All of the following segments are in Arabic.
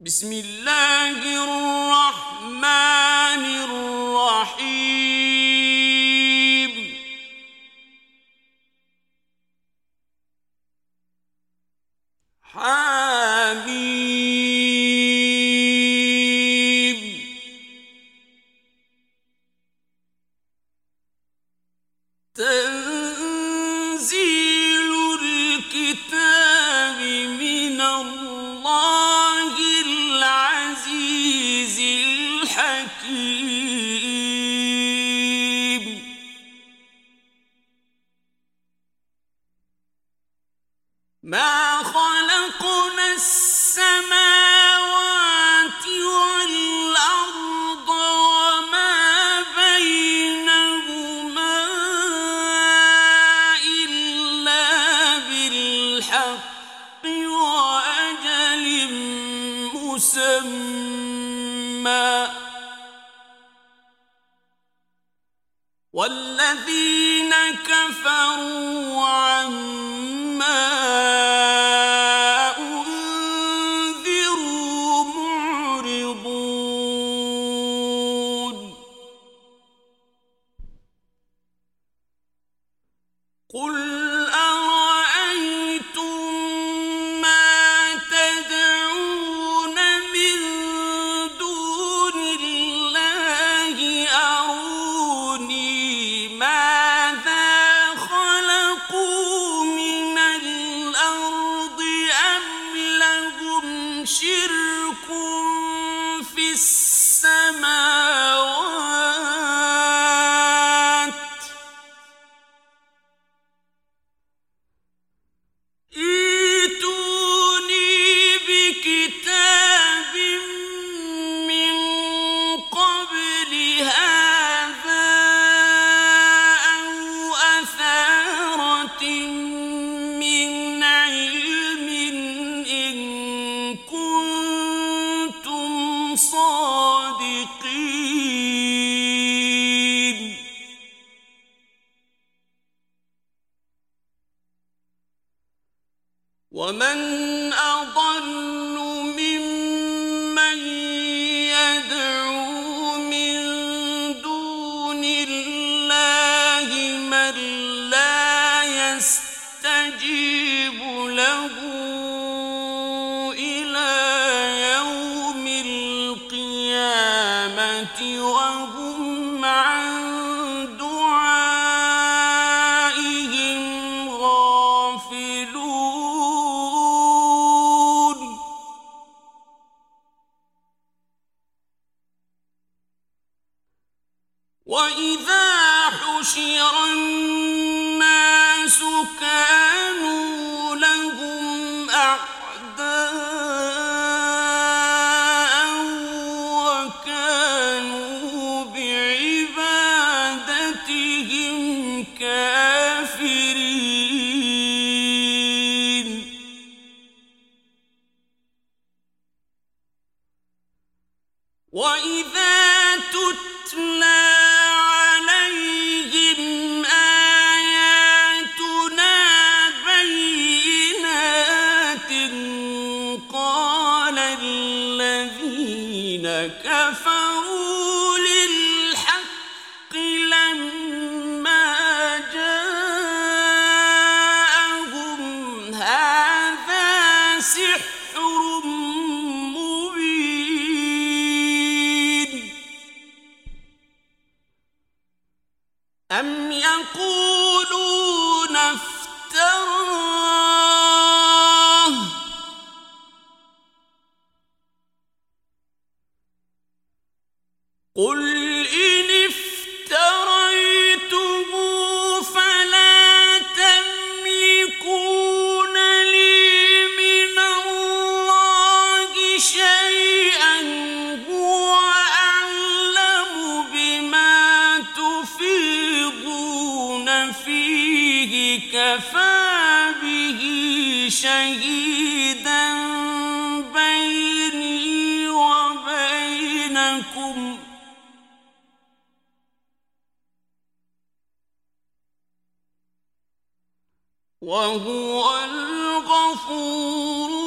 بسم الله الرحمن مسمى. والذين كفروا عما وهو الغفور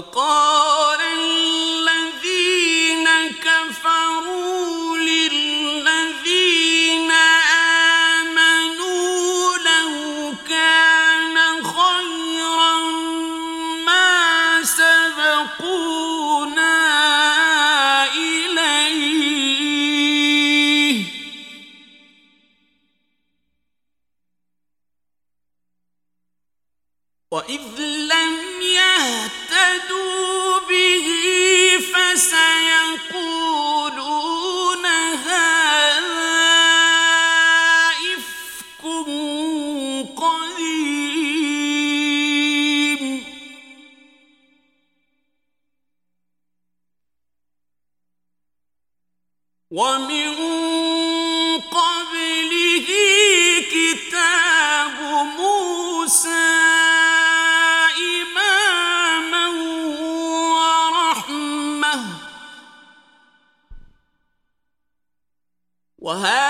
وقال ومن قبله كتاب موسى إماما ورحمة. وهذا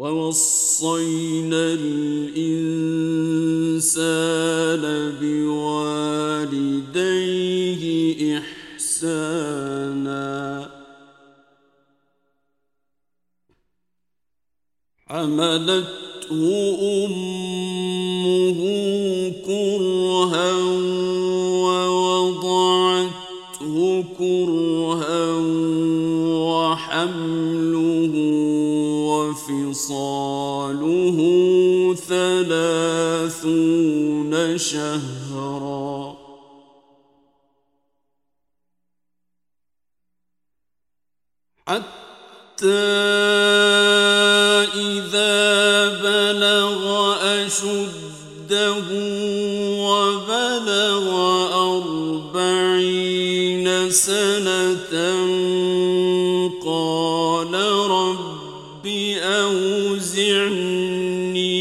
ووصينا الإنسان بوالديه إحسانا. حملته أمه كرها ووضعته كرها وحملته وفصاله ثلاثون شهرا. حتى إذا بلغ أشده وبلغ أربعين سنة قال رب أوزعني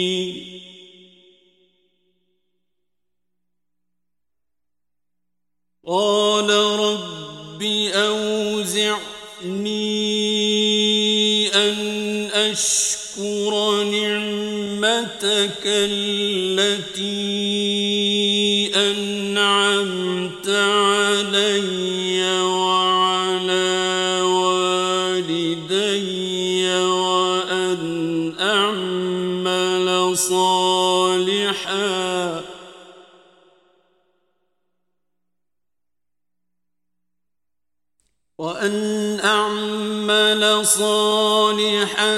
قال رب أوزعني أن أشكر نعمتك التي صالحاً. وأن أعمل صالحا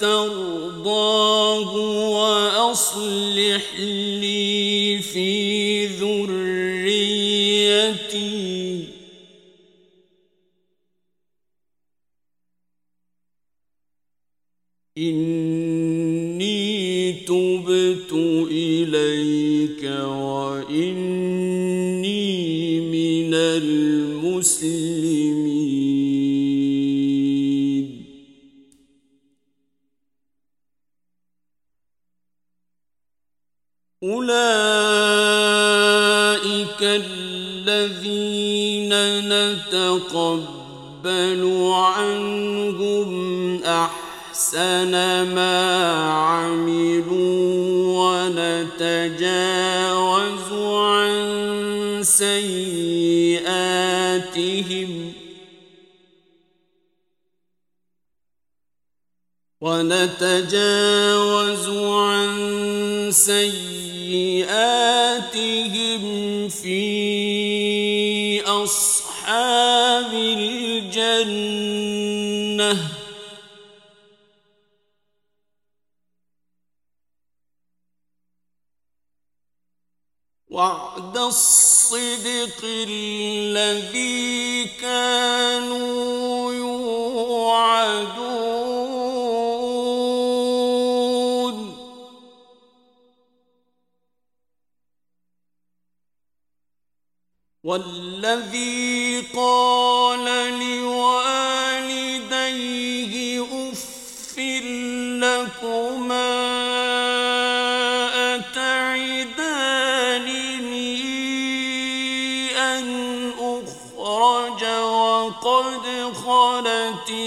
ترضاه وأصلح لي في ذريتي. إني إليك وإني من المسلمين. أولئك الذين نتقبل عنهم أحسن ما عملوا. ونتجاوز عن سيئاتهم. ونتجاوز عن سيئاتهم في أصحاب الجنة. الصدق الذي كانوا يوعدون. والذي قال لوالديه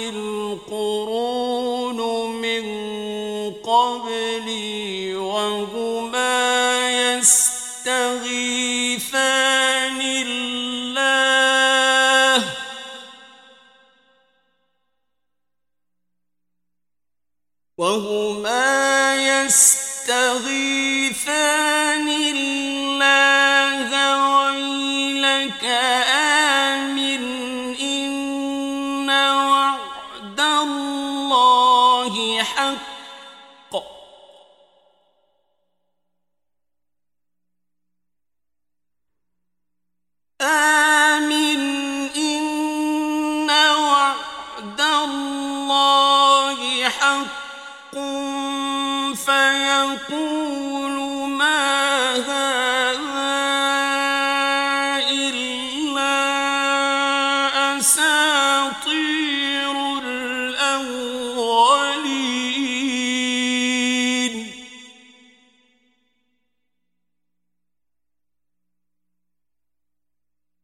القرون من قبلي وهما يستغيثان الله. وهما يستغيثان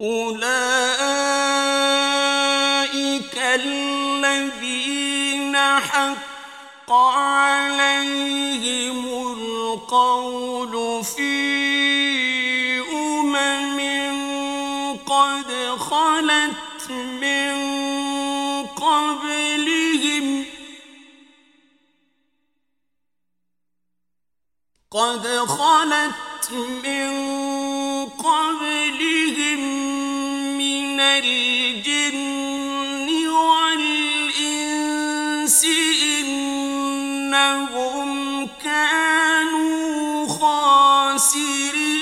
أولئك الذين حق عليهم القول في أمم قد خلت من قبلهم قد خلت من قبلهم الجن والإنس إنهم كانوا خاسرين.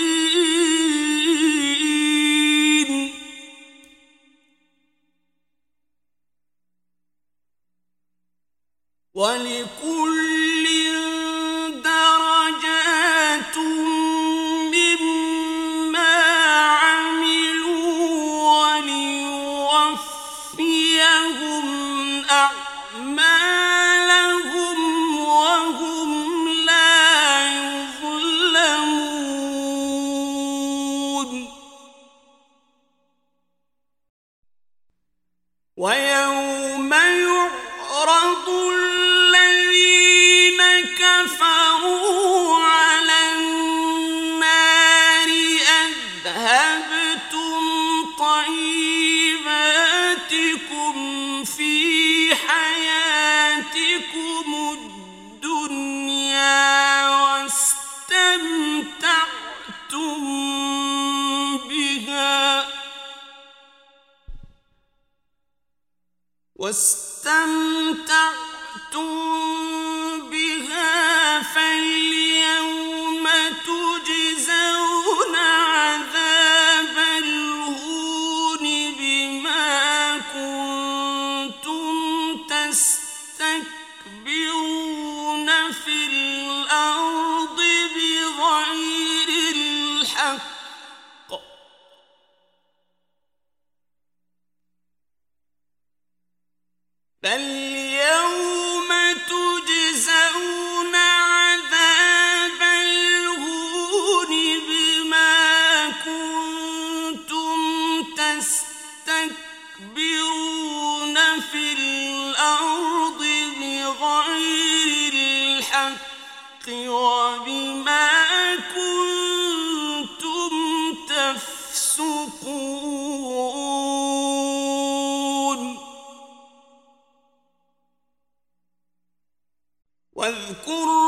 ولكل واذكر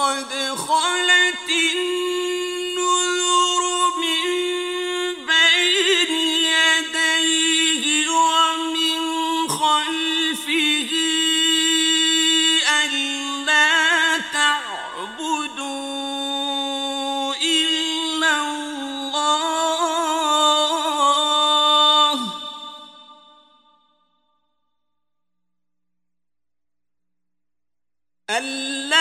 قد خلت النذر من بين يديه ومن خلفه ألا تعبدوا إلا الله. ألا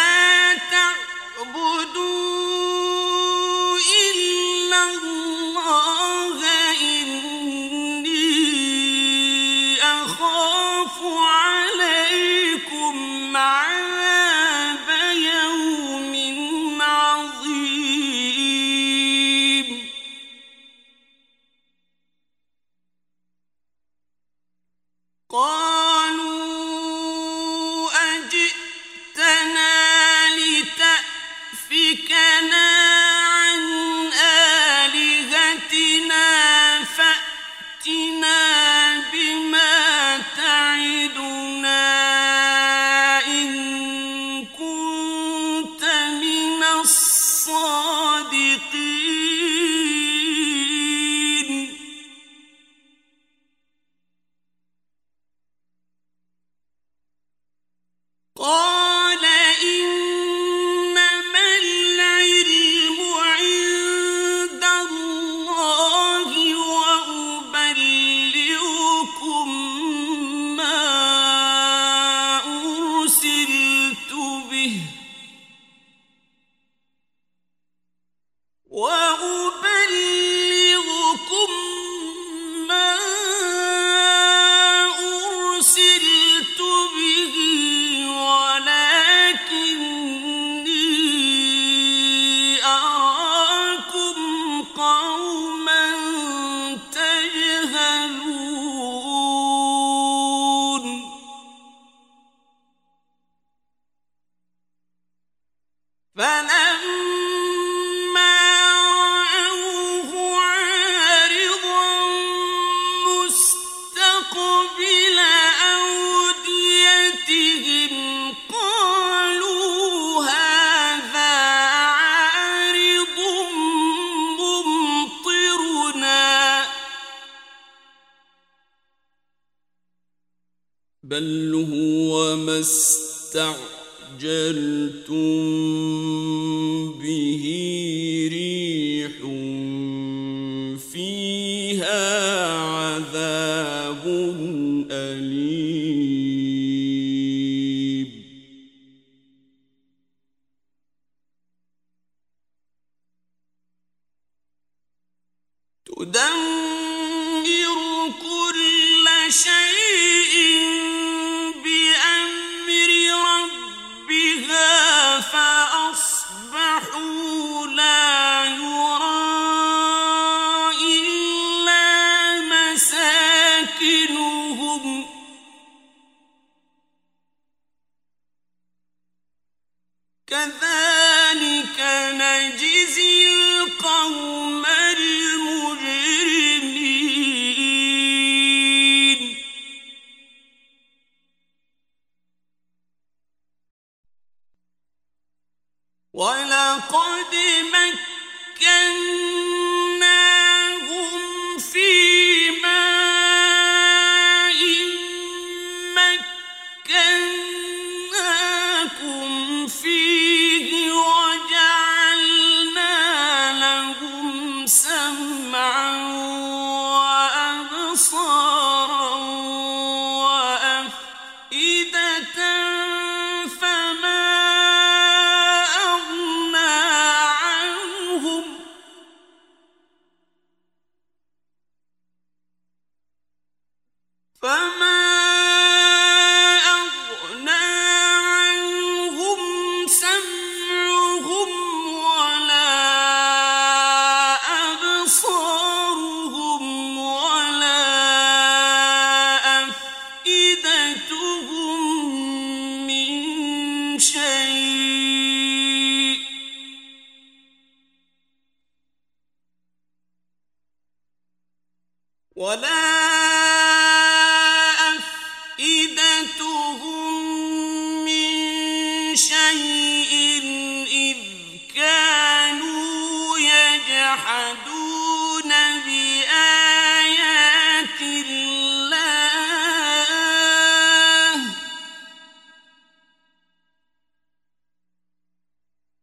بل هو ما استعجلتم كذلك نجزي القوم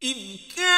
إذ كان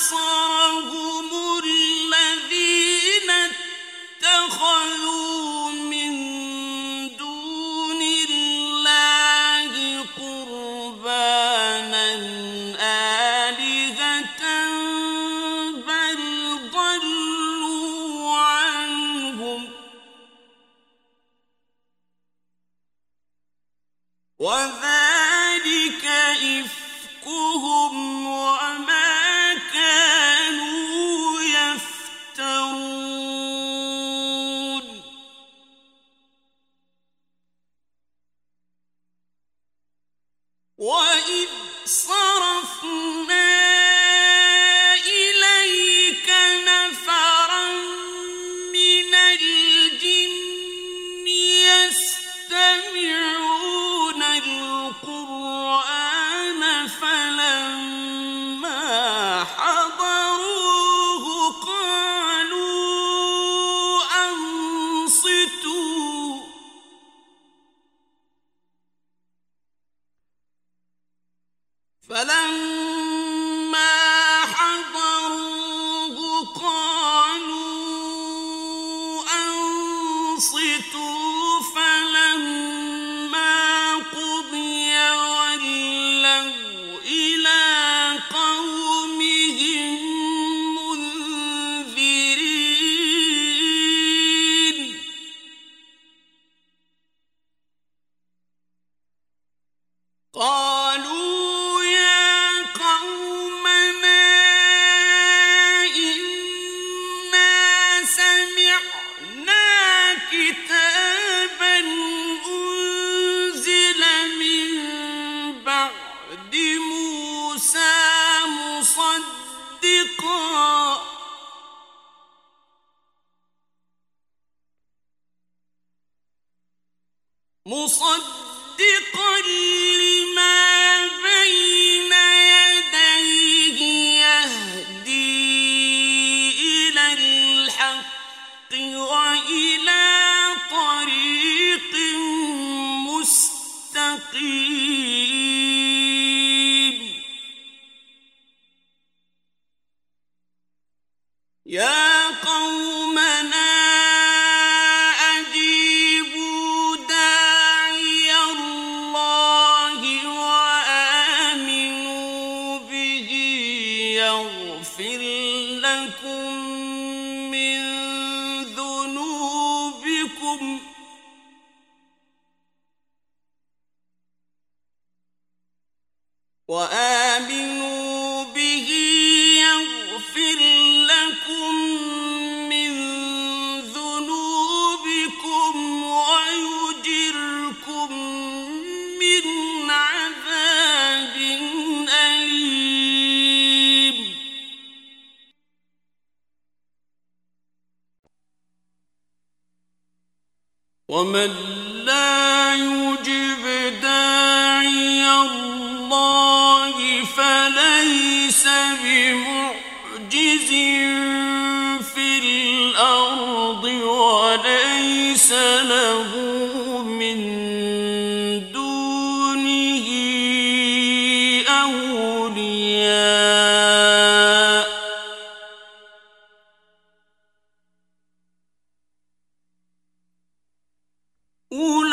نصره بعد موسى مصدقا. مصدقا وآمنوا به يغفر لكم من ذنوبكم ويجركم من عذاب أليم. ومن لا يؤمن ليس بمعجز في الأرض وليس له من دونه أولياء. أولئك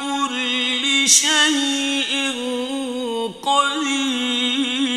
كل شيء قدير.